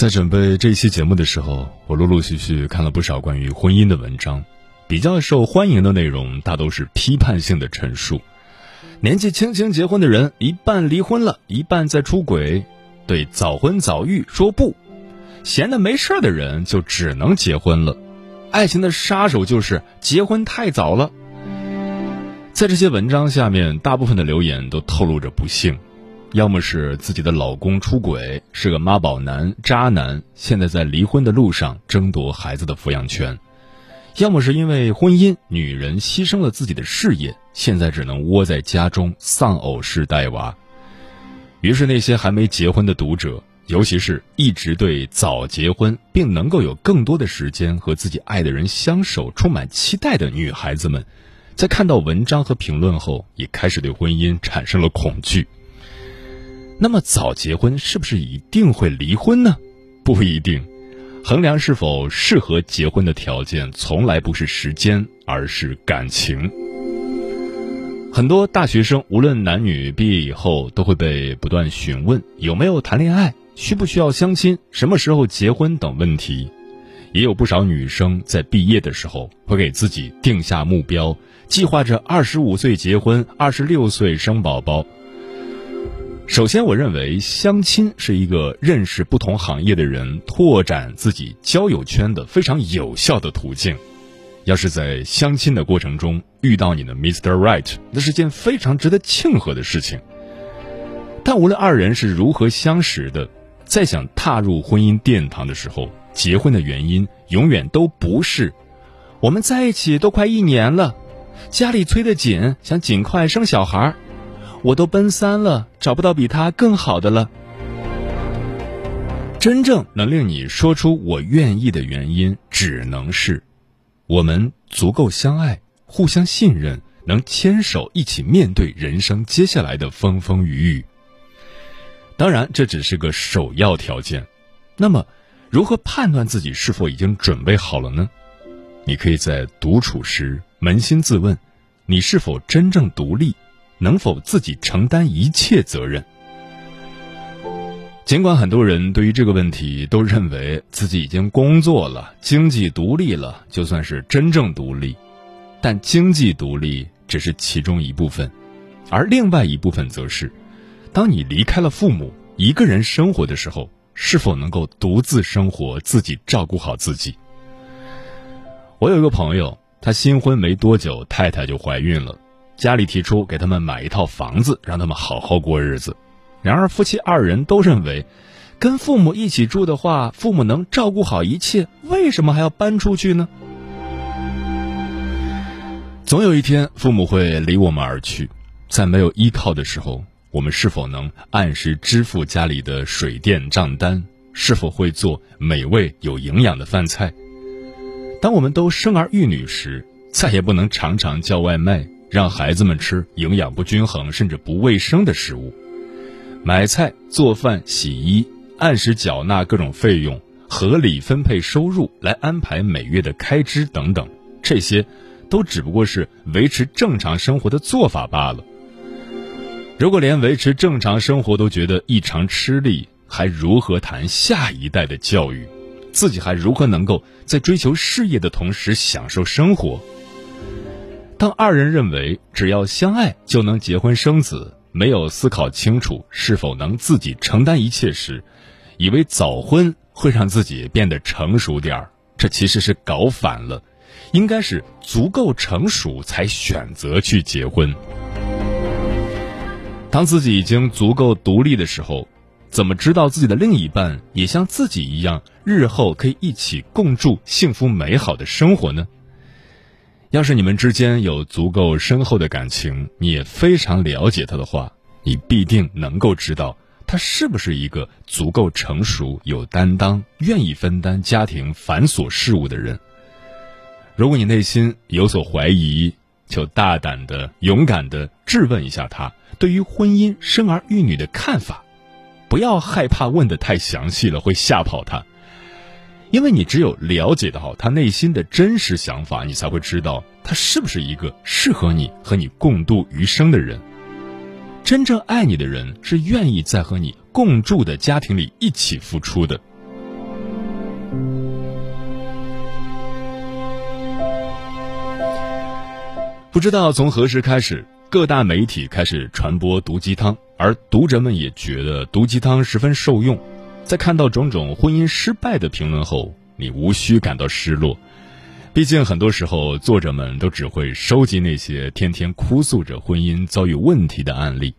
在准备这期节目的时候，我陆陆续续看了不少关于婚姻的文章，比较受欢迎的内容大都是批判性的陈述。年纪轻轻结婚的人，一半离婚了，一半在出轨，对早婚早育说不；闲的没事的人就只能结婚了。爱情的杀手就是结婚太早了。在这些文章下面，大部分的留言都透露着不幸。要么是自己的老公出轨，是个妈宝男、渣男，现在在离婚的路上争夺孩子的抚养权；要么是因为婚姻，女人牺牲了自己的事业，现在只能窝在家中丧偶式带娃。于是，那些还没结婚的读者，尤其是一直对早结婚并能够有更多的时间和自己爱的人相守充满期待的女孩子们，在看到文章和评论后，也开始对婚姻产生了恐惧。那么早结婚是不是一定会离婚呢？不一定，衡量是否适合结婚的条件从来不是时间，而是感情。很多大学生无论男女，毕业以后都会被不断询问有没有谈恋爱、需不需要相亲、什么时候结婚等问题。也有不少女生在毕业的时候会给自己定下目标，计划着二十五岁结婚，二十六岁生宝宝。首先，我认为相亲是一个认识不同行业的人、拓展自己交友圈的非常有效的途径。要是在相亲的过程中遇到你的 Mr. Right，那是件非常值得庆贺的事情。但无论二人是如何相识的，在想踏入婚姻殿堂的时候，结婚的原因永远都不是我们在一起都快一年了，家里催得紧，想尽快生小孩儿。我都奔三了，找不到比他更好的了。真正能令你说出“我愿意”的原因，只能是我们足够相爱，互相信任，能牵手一起面对人生接下来的风风雨雨。当然，这只是个首要条件。那么，如何判断自己是否已经准备好了呢？你可以在独处时扪心自问：你是否真正独立？能否自己承担一切责任？尽管很多人对于这个问题都认为自己已经工作了、经济独立了，就算是真正独立，但经济独立只是其中一部分，而另外一部分则是，当你离开了父母，一个人生活的时候，是否能够独自生活，自己照顾好自己？我有一个朋友，他新婚没多久，太太就怀孕了。家里提出给他们买一套房子，让他们好好过日子。然而，夫妻二人都认为，跟父母一起住的话，父母能照顾好一切，为什么还要搬出去呢？总有一天，父母会离我们而去，在没有依靠的时候，我们是否能按时支付家里的水电账单？是否会做美味有营养的饭菜？当我们都生儿育女时，再也不能常常叫外卖。让孩子们吃营养不均衡甚至不卫生的食物，买菜、做饭、洗衣，按时缴纳各种费用，合理分配收入来安排每月的开支等等，这些，都只不过是维持正常生活的做法罢了。如果连维持正常生活都觉得异常吃力，还如何谈下一代的教育？自己还如何能够在追求事业的同时享受生活？当二人认为只要相爱就能结婚生子，没有思考清楚是否能自己承担一切时，以为早婚会让自己变得成熟点儿，这其实是搞反了。应该是足够成熟才选择去结婚。当自己已经足够独立的时候，怎么知道自己的另一半也像自己一样，日后可以一起共筑幸福美好的生活呢？要是你们之间有足够深厚的感情，你也非常了解他的话，你必定能够知道他是不是一个足够成熟、有担当、愿意分担家庭繁琐事务的人。如果你内心有所怀疑，就大胆的、勇敢的质问一下他对于婚姻、生儿育女的看法，不要害怕问的太详细了，会吓跑他。因为你只有了解到他内心的真实想法，你才会知道他是不是一个适合你和你共度余生的人。真正爱你的人是愿意在和你共住的家庭里一起付出的。不知道从何时开始，各大媒体开始传播毒鸡汤，而读者们也觉得毒鸡汤十分受用。在看到种种婚姻失败的评论后，你无需感到失落。毕竟很多时候，作者们都只会收集那些天天哭诉着婚姻遭遇问题的案例。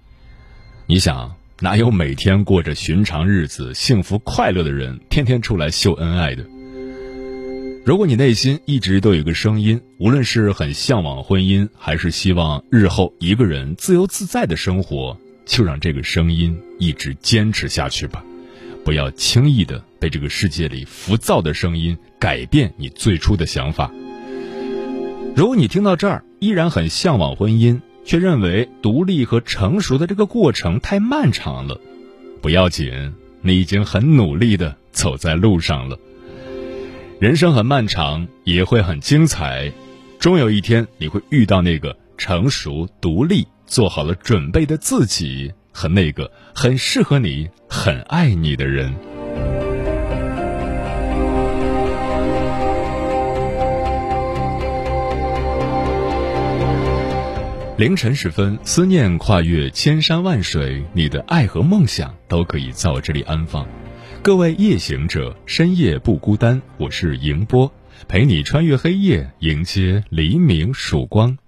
你想，哪有每天过着寻常日子、幸福快乐的人，天天出来秀恩爱的？如果你内心一直都有个声音，无论是很向往婚姻，还是希望日后一个人自由自在的生活，就让这个声音一直坚持下去吧。不要轻易的被这个世界里浮躁的声音改变你最初的想法。如果你听到这儿依然很向往婚姻，却认为独立和成熟的这个过程太漫长了，不要紧，你已经很努力的走在路上了。人生很漫长，也会很精彩，终有一天你会遇到那个成熟、独立、做好了准备的自己。和那个很适合你、很爱你的人。凌晨时分，思念跨越千山万水，你的爱和梦想都可以在我这里安放。各位夜行者，深夜不孤单，我是迎波，陪你穿越黑夜，迎接黎明曙光。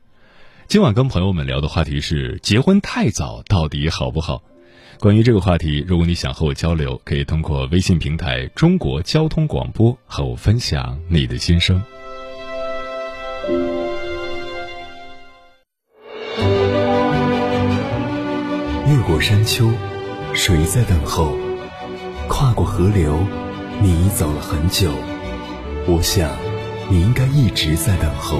今晚跟朋友们聊的话题是结婚太早到底好不好？关于这个话题，如果你想和我交流，可以通过微信平台“中国交通广播”和我分享你的心声。越过山丘，谁在等候？跨过河流，你已走了很久。我想，你应该一直在等候。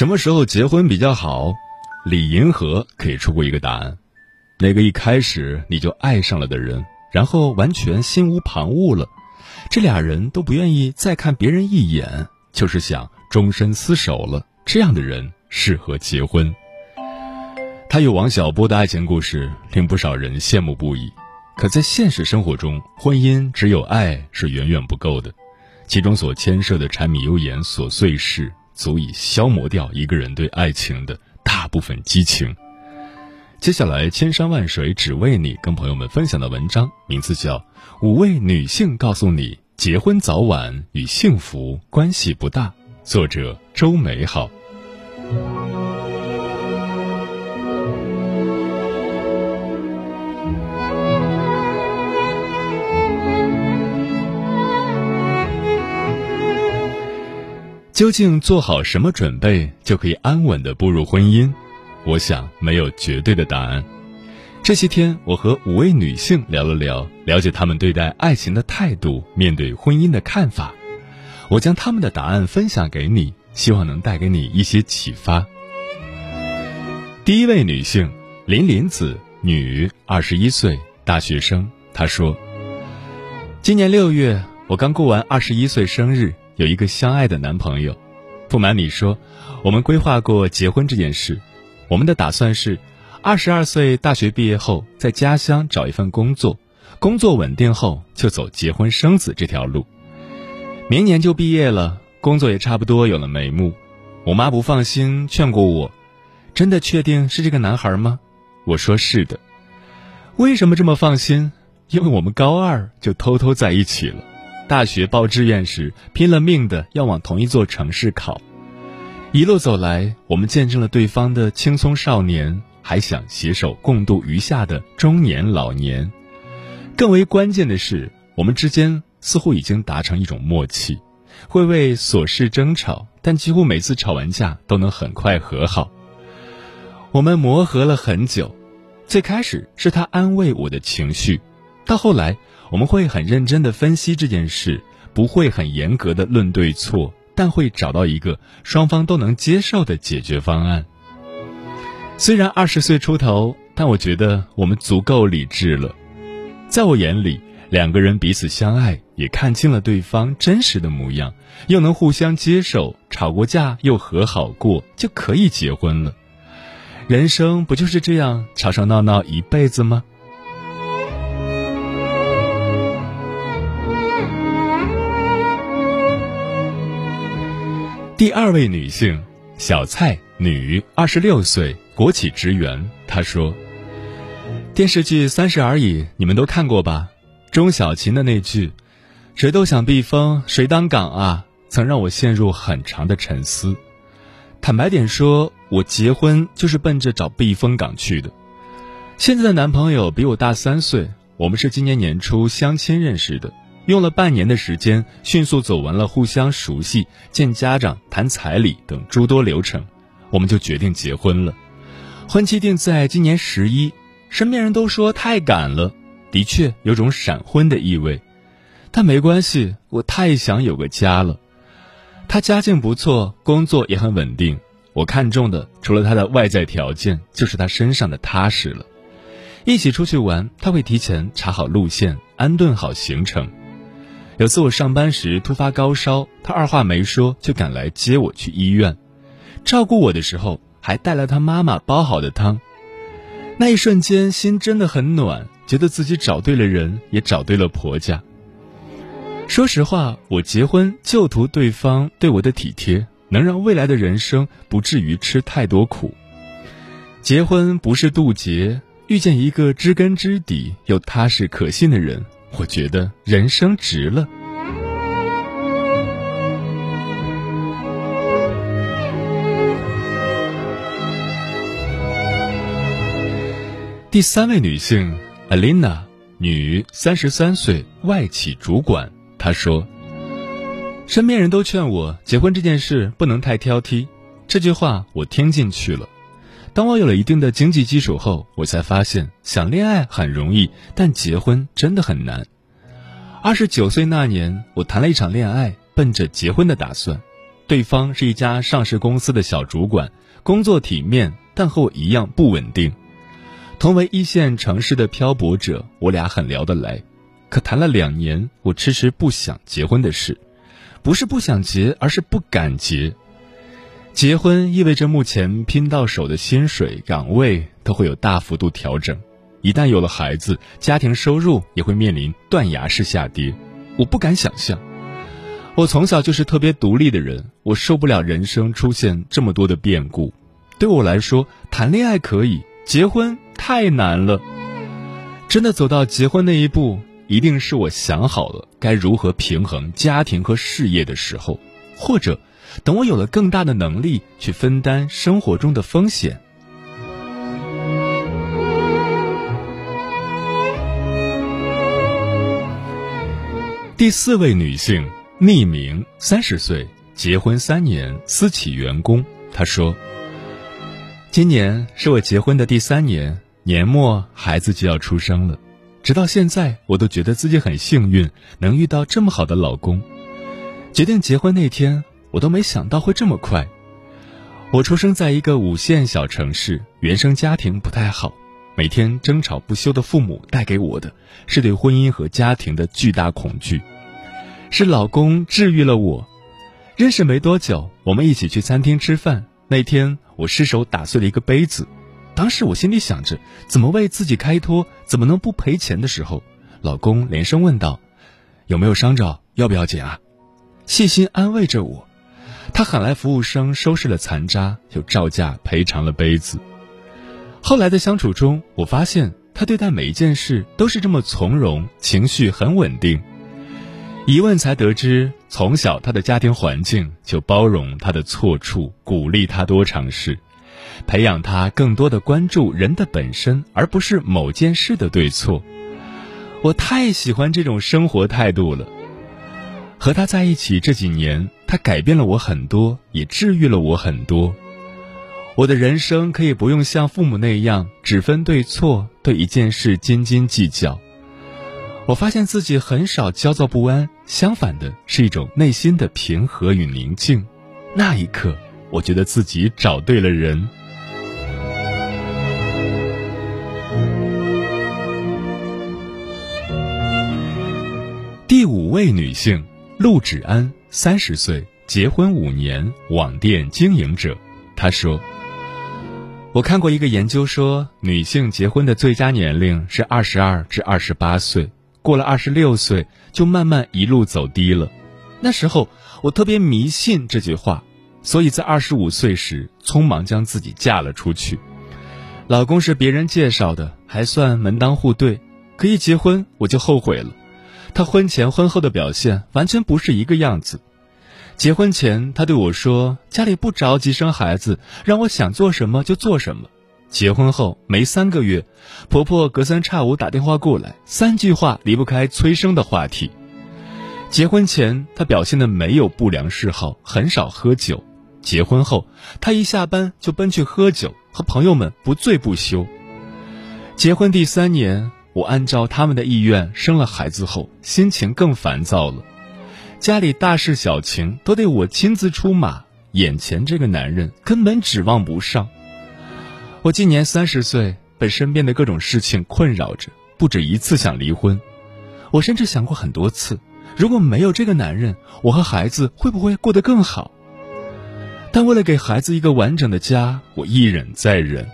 什么时候结婚比较好？李银河可以出过一个答案：那个一开始你就爱上了的人，然后完全心无旁骛了，这俩人都不愿意再看别人一眼，就是想终身厮守了。这样的人适合结婚。他与王小波的爱情故事令不少人羡慕不已，可在现实生活中，婚姻只有爱是远远不够的，其中所牵涉的柴米油盐琐碎事。足以消磨掉一个人对爱情的大部分激情。接下来，千山万水只为你，跟朋友们分享的文章名字叫《五位女性告诉你，结婚早晚与幸福关系不大》，作者周美好。究竟做好什么准备就可以安稳的步入婚姻？我想没有绝对的答案。这些天，我和五位女性聊了聊，了解她们对待爱情的态度，面对婚姻的看法。我将他们的答案分享给你，希望能带给你一些启发。第一位女性林林子，女，二十一岁，大学生。她说：“今年六月，我刚过完二十一岁生日，有一个相爱的男朋友。不瞒你说，我们规划过结婚这件事。我们的打算是，二十二岁大学毕业后，在家乡找一份工作，工作稳定后就走结婚生子这条路。明年就毕业了，工作也差不多有了眉目。我妈不放心，劝过我：真的确定是这个男孩吗？我说是的。为什么这么放心？因为我们高二就偷偷在一起了。大学报志愿时，拼了命的要往同一座城市考。一路走来，我们见证了对方的青葱少年，还想携手共度余下的中年老年。更为关键的是，我们之间似乎已经达成一种默契，会为琐事争吵，但几乎每次吵完架都能很快和好。我们磨合了很久，最开始是他安慰我的情绪，到后来我们会很认真的分析这件事，不会很严格的论对错。但会找到一个双方都能接受的解决方案。虽然二十岁出头，但我觉得我们足够理智了。在我眼里，两个人彼此相爱，也看清了对方真实的模样，又能互相接受，吵过架又和好过，就可以结婚了。人生不就是这样吵吵闹闹一辈子吗？第二位女性，小蔡，女，二十六岁，国企职员。她说：“电视剧《三十而已》，你们都看过吧？钟小琴的那句‘谁都想避风，谁当港啊’，曾让我陷入很长的沉思。坦白点说，我结婚就是奔着找避风港去的。现在的男朋友比我大三岁，我们是今年年初相亲认识的。”用了半年的时间，迅速走完了互相熟悉、见家长、谈彩礼等诸多流程，我们就决定结婚了。婚期定在今年十一，身边人都说太赶了，的确有种闪婚的意味。但没关系，我太想有个家了。他家境不错，工作也很稳定。我看中的除了他的外在条件，就是他身上的踏实了。一起出去玩，他会提前查好路线，安顿好行程。有次我上班时突发高烧，他二话没说就赶来接我去医院，照顾我的时候还带了他妈妈煲好的汤。那一瞬间心真的很暖，觉得自己找对了人，也找对了婆家。说实话，我结婚就图对方对我的体贴，能让未来的人生不至于吃太多苦。结婚不是渡劫，遇见一个知根知底又踏实可信的人。我觉得人生值了。第三位女性，Alina，女，三十三岁，外企主管。她说：“身边人都劝我结婚这件事不能太挑剔，这句话我听进去了。”当我有了一定的经济基础后，我才发现想恋爱很容易，但结婚真的很难。二十九岁那年，我谈了一场恋爱，奔着结婚的打算。对方是一家上市公司的小主管，工作体面，但和我一样不稳定。同为一线城市的漂泊者，我俩很聊得来。可谈了两年，我迟迟不想结婚的事，不是不想结，而是不敢结。结婚意味着目前拼到手的薪水、岗位都会有大幅度调整，一旦有了孩子，家庭收入也会面临断崖式下跌。我不敢想象。我从小就是特别独立的人，我受不了人生出现这么多的变故。对我来说，谈恋爱可以，结婚太难了。真的走到结婚那一步，一定是我想好了该如何平衡家庭和事业的时候，或者。等我有了更大的能力去分担生活中的风险。第四位女性，匿名，三十岁，结婚三年，私企员工。她说：“今年是我结婚的第三年，年末孩子就要出生了。直到现在，我都觉得自己很幸运，能遇到这么好的老公。决定结婚那天。”我都没想到会这么快。我出生在一个五线小城市，原生家庭不太好，每天争吵不休的父母带给我的是对婚姻和家庭的巨大恐惧。是老公治愈了我。认识没多久，我们一起去餐厅吃饭。那天我失手打碎了一个杯子，当时我心里想着怎么为自己开脱，怎么能不赔钱的时候，老公连声问道：“有没有伤着？要不要紧啊？”细心安慰着我。他喊来服务生收拾了残渣，又照价赔偿了杯子。后来的相处中，我发现他对待每一件事都是这么从容，情绪很稳定。一问才得知，从小他的家庭环境就包容他的错处，鼓励他多尝试，培养他更多的关注人的本身，而不是某件事的对错。我太喜欢这种生活态度了。和他在一起这几年，他改变了我很多，也治愈了我很多。我的人生可以不用像父母那样只分对错，对一件事斤斤计较。我发现自己很少焦躁不安，相反的是一种内心的平和与宁静。那一刻，我觉得自己找对了人。第五位女性。陆芷安，三十岁，结婚五年，网店经营者。她说：“我看过一个研究，说女性结婚的最佳年龄是二十二至二十八岁，过了二十六岁就慢慢一路走低了。那时候我特别迷信这句话，所以在二十五岁时匆忙将自己嫁了出去。老公是别人介绍的，还算门当户对，可一结婚我就后悔了。”他婚前婚后的表现完全不是一个样子。结婚前，他对我说：“家里不着急生孩子，让我想做什么就做什么。”结婚后没三个月，婆婆隔三差五打电话过来，三句话离不开催生的话题。结婚前，他表现的没有不良嗜好，很少喝酒。结婚后，他一下班就奔去喝酒，和朋友们不醉不休。结婚第三年。我按照他们的意愿生了孩子后，心情更烦躁了。家里大事小情都得我亲自出马，眼前这个男人根本指望不上。我今年三十岁，被身边的各种事情困扰着，不止一次想离婚。我甚至想过很多次，如果没有这个男人，我和孩子会不会过得更好？但为了给孩子一个完整的家，我一忍再忍。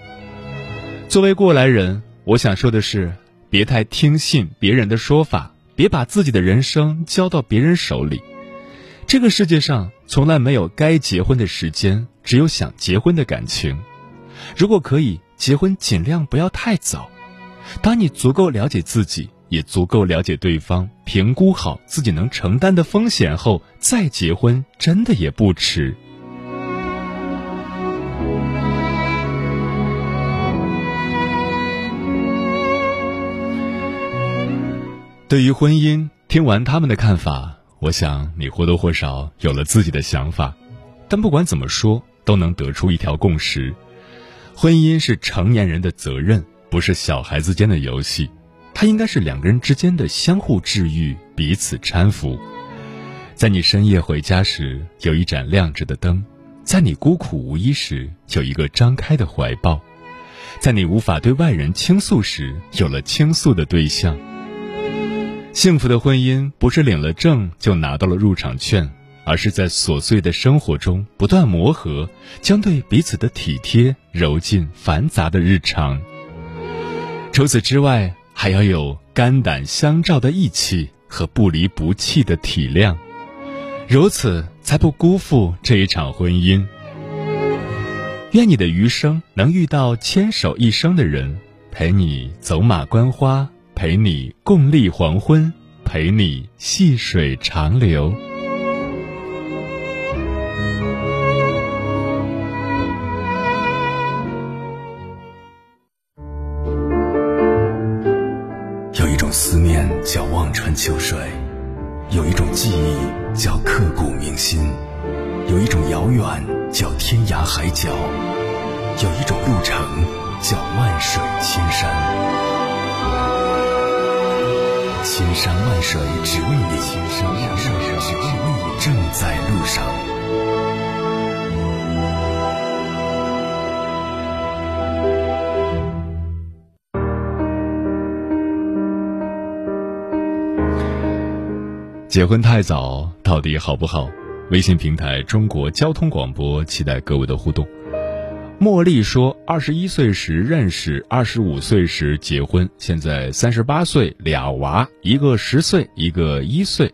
作为过来人，我想说的是。别太听信别人的说法，别把自己的人生交到别人手里。这个世界上从来没有该结婚的时间，只有想结婚的感情。如果可以，结婚尽量不要太早。当你足够了解自己，也足够了解对方，评估好自己能承担的风险后再结婚，真的也不迟。对于婚姻，听完他们的看法，我想你或多或少有了自己的想法。但不管怎么说，都能得出一条共识：婚姻是成年人的责任，不是小孩子间的游戏。它应该是两个人之间的相互治愈、彼此搀扶。在你深夜回家时，有一盏亮着的灯；在你孤苦无依时，有一个张开的怀抱；在你无法对外人倾诉时，有了倾诉的对象。幸福的婚姻不是领了证就拿到了入场券，而是在琐碎的生活中不断磨合，将对彼此的体贴揉进繁杂的日常。除此之外，还要有肝胆相照的义气和不离不弃的体谅，如此才不辜负这一场婚姻。愿你的余生能遇到牵手一生的人，陪你走马观花。陪你共历黄昏，陪你细水长流。有一种思念叫望穿秋水，有一种记忆叫刻骨铭心，有一种遥远叫天涯海角，有一种路程叫万水千山。千山万水，只为你千山万水，只为你正在路上。结婚太早到底好不好？微信平台中国交通广播，期待各位的互动。茉莉说：“二十一岁时认识，二十五岁时结婚，现在三十八岁，俩娃，一个十岁，一个一岁。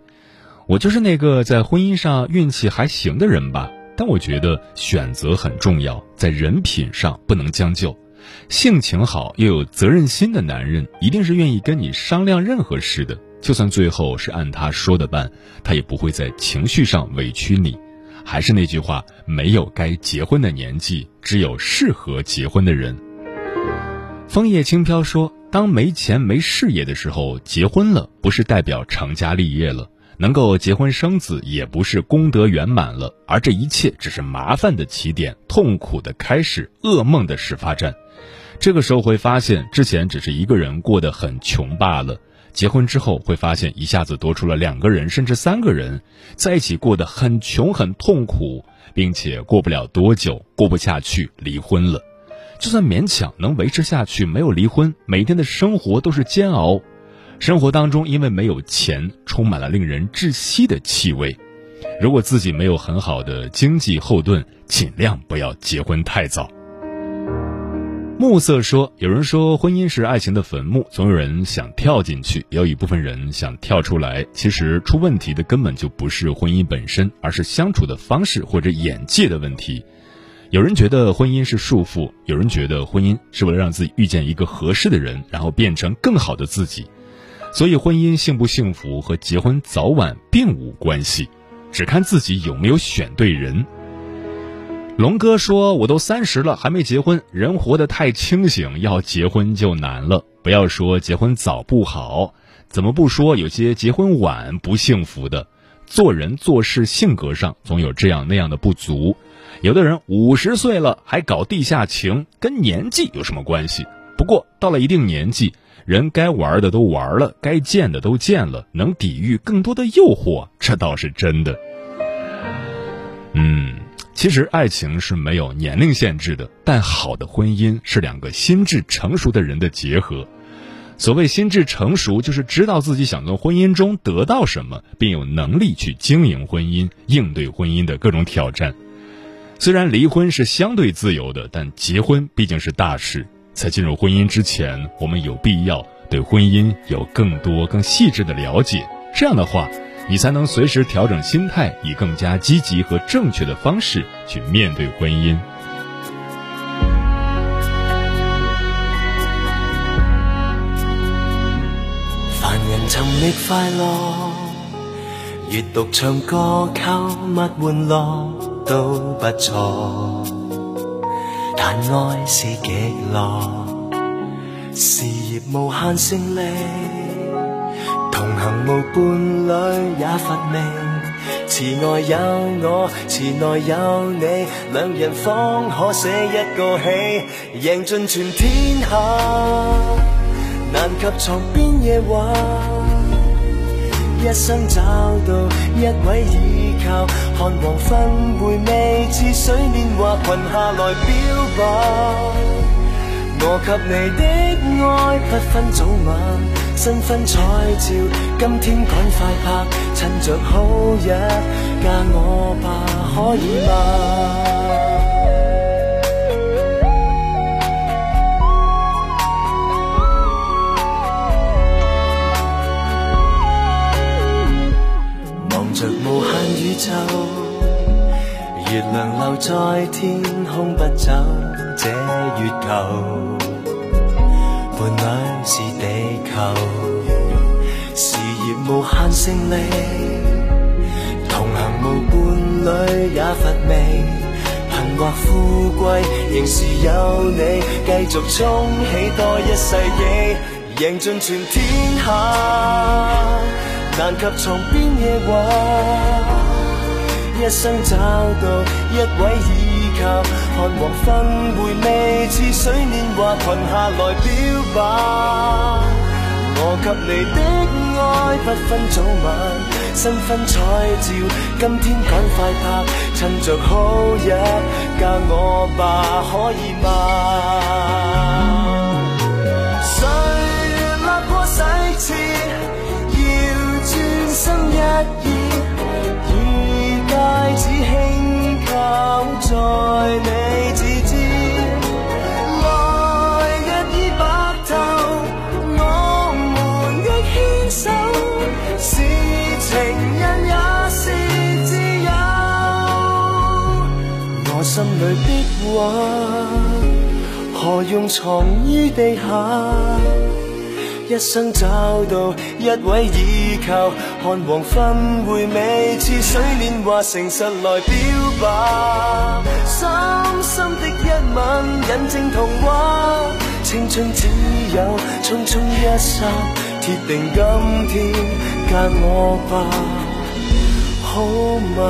我就是那个在婚姻上运气还行的人吧。但我觉得选择很重要，在人品上不能将就。性情好又有责任心的男人，一定是愿意跟你商量任何事的。就算最后是按他说的办，他也不会在情绪上委屈你。”还是那句话，没有该结婚的年纪，只有适合结婚的人。枫叶轻飘说：“当没钱没事业的时候，结婚了不是代表成家立业了，能够结婚生子也不是功德圆满了，而这一切只是麻烦的起点，痛苦的开始，噩梦的始发站。这个时候会发现，之前只是一个人过得很穷罢了。”结婚之后会发现，一下子多出了两个人，甚至三个人，在一起过得很穷很痛苦，并且过不了多久，过不下去，离婚了。就算勉强能维持下去，没有离婚，每天的生活都是煎熬。生活当中因为没有钱，充满了令人窒息的气味。如果自己没有很好的经济后盾，尽量不要结婚太早。暮色说：“有人说婚姻是爱情的坟墓，总有人想跳进去，也有一部分人想跳出来。其实出问题的根本就不是婚姻本身，而是相处的方式或者眼界的问题。有人觉得婚姻是束缚，有人觉得婚姻是为了让自己遇见一个合适的人，然后变成更好的自己。所以婚姻幸不幸福和结婚早晚并无关系，只看自己有没有选对人。”龙哥说：“我都三十了，还没结婚。人活得太清醒，要结婚就难了。不要说结婚早不好，怎么不说有些结婚晚不幸福的？做人做事性格上总有这样那样的不足。有的人五十岁了还搞地下情，跟年纪有什么关系？不过到了一定年纪，人该玩的都玩了，该见的都见了，能抵御更多的诱惑，这倒是真的。嗯。”其实爱情是没有年龄限制的，但好的婚姻是两个心智成熟的人的结合。所谓心智成熟，就是知道自己想从婚姻中得到什么，并有能力去经营婚姻、应对婚姻的各种挑战。虽然离婚是相对自由的，但结婚毕竟是大事。在进入婚姻之前，我们有必要对婚姻有更多、更细致的了解。这样的话。你才能随时调整心态，以更加积极和正确的方式去面对婚姻。凡人寻觅快乐，阅读、唱歌、购物、玩乐都不错，但爱是极乐，事业无限胜利。行无伴侣也乏味，池外有我，池内有你，两人方可写一个戏，赢尽全天下，难及床边夜话。一生找到一位依靠，看黄昏回味似水年华，群下来表白。我给你的爱不分早晚。新婚彩照，今天赶快拍，趁着好日嫁我吧，可以吗？望着无限宇宙，月亮留在天空不走，这月球。伴侣是地球，事业无限胜利，同行无伴侣也乏味，贫或富贵仍是有你，继续冲起多一世纪，赢尽全天下，难及床边夜话，一生找到一位靠。看黄昏，回味似水年华，群下来表白。我给你的爱不分早晚，新婚彩照，今天赶快拍，趁着好日嫁我吧，可以吗？谁立过洗切，要专心一意，在你指尖。来日已白头，我们亦牵手，是情人也是自由。我心里的话，何用藏于地下？一生找到一位依靠，看黄昏回味似水年华，诚实来表白。深深的一吻，引证童话。青春只有匆匆一刹，铁定今天嫁我吧，好吗？